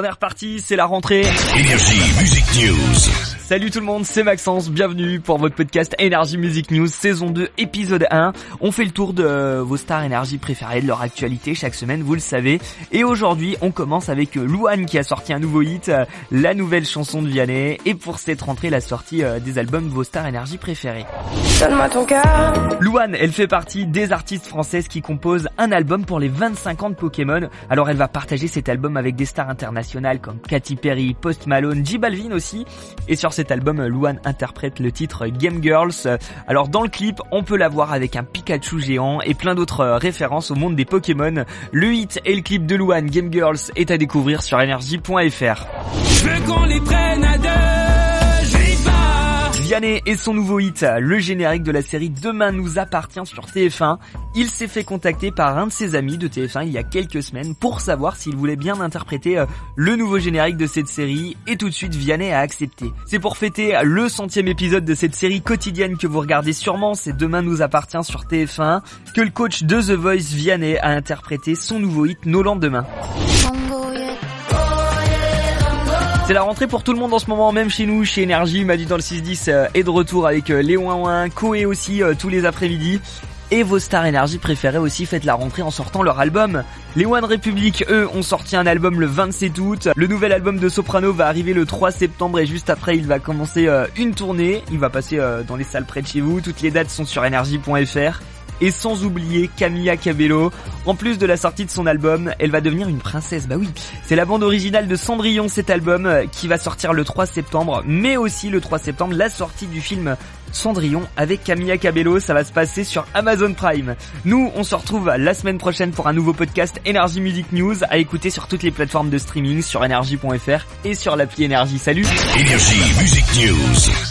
On est reparti, c'est la rentrée. Énergie Music News. Salut tout le monde, c'est Maxence, bienvenue pour votre podcast Énergie Music News saison 2 épisode 1. On fait le tour de euh, vos stars énergie préférées, de leur actualité chaque semaine, vous le savez. Et aujourd'hui, on commence avec euh, Louane qui a sorti un nouveau hit, euh, la nouvelle chanson de Vianney. Et pour cette rentrée, la sortie des albums de vos stars énergie préférées. Donne-moi ton cœur. Louane, elle fait partie des artistes françaises qui composent un album pour les 25 ans de Pokémon. Alors elle va partager cet album avec des stars internationales comme Katy Perry, Post Malone, J Balvin aussi. Et sur cet album, Luan interprète le titre Game Girls. Alors dans le clip, on peut la voir avec un Pikachu géant et plein d'autres références au monde des Pokémon. Le hit et le clip de Luan Game Girls est à découvrir sur energy.fr. Vianney et son nouveau hit, le générique de la série Demain nous appartient sur TF1. Il s'est fait contacter par un de ses amis de TF1 il y a quelques semaines pour savoir s'il voulait bien interpréter euh, le nouveau générique de cette série et tout de suite Vianney a accepté. C'est pour fêter le centième épisode de cette série quotidienne que vous regardez sûrement, c'est Demain nous appartient sur TF1, que le coach de The Voice Vianney a interprété son nouveau hit Nos lendemains. C'est la rentrée pour tout le monde en ce moment, même chez nous, chez Énergie, m'a dit dans le 610 euh, est de retour avec euh, les Ouin Koé aussi euh, tous les après-midi. Et vos stars énergie préférées aussi fêtent la rentrée en sortant leur album. Les One Republic, eux, ont sorti un album le 27 août. Le nouvel album de Soprano va arriver le 3 septembre et juste après, il va commencer une tournée. Il va passer dans les salles près de chez vous. Toutes les dates sont sur énergie.fr et sans oublier Camilla Cabello. En plus de la sortie de son album, elle va devenir une princesse. Bah oui, c'est la bande originale de Cendrillon cet album euh, qui va sortir le 3 septembre, mais aussi le 3 septembre la sortie du film Cendrillon avec Camilla Cabello, ça va se passer sur Amazon Prime. Nous, on se retrouve la semaine prochaine pour un nouveau podcast Energy Music News à écouter sur toutes les plateformes de streaming, sur energy.fr et sur l'appli Energy. Salut Energy Music News.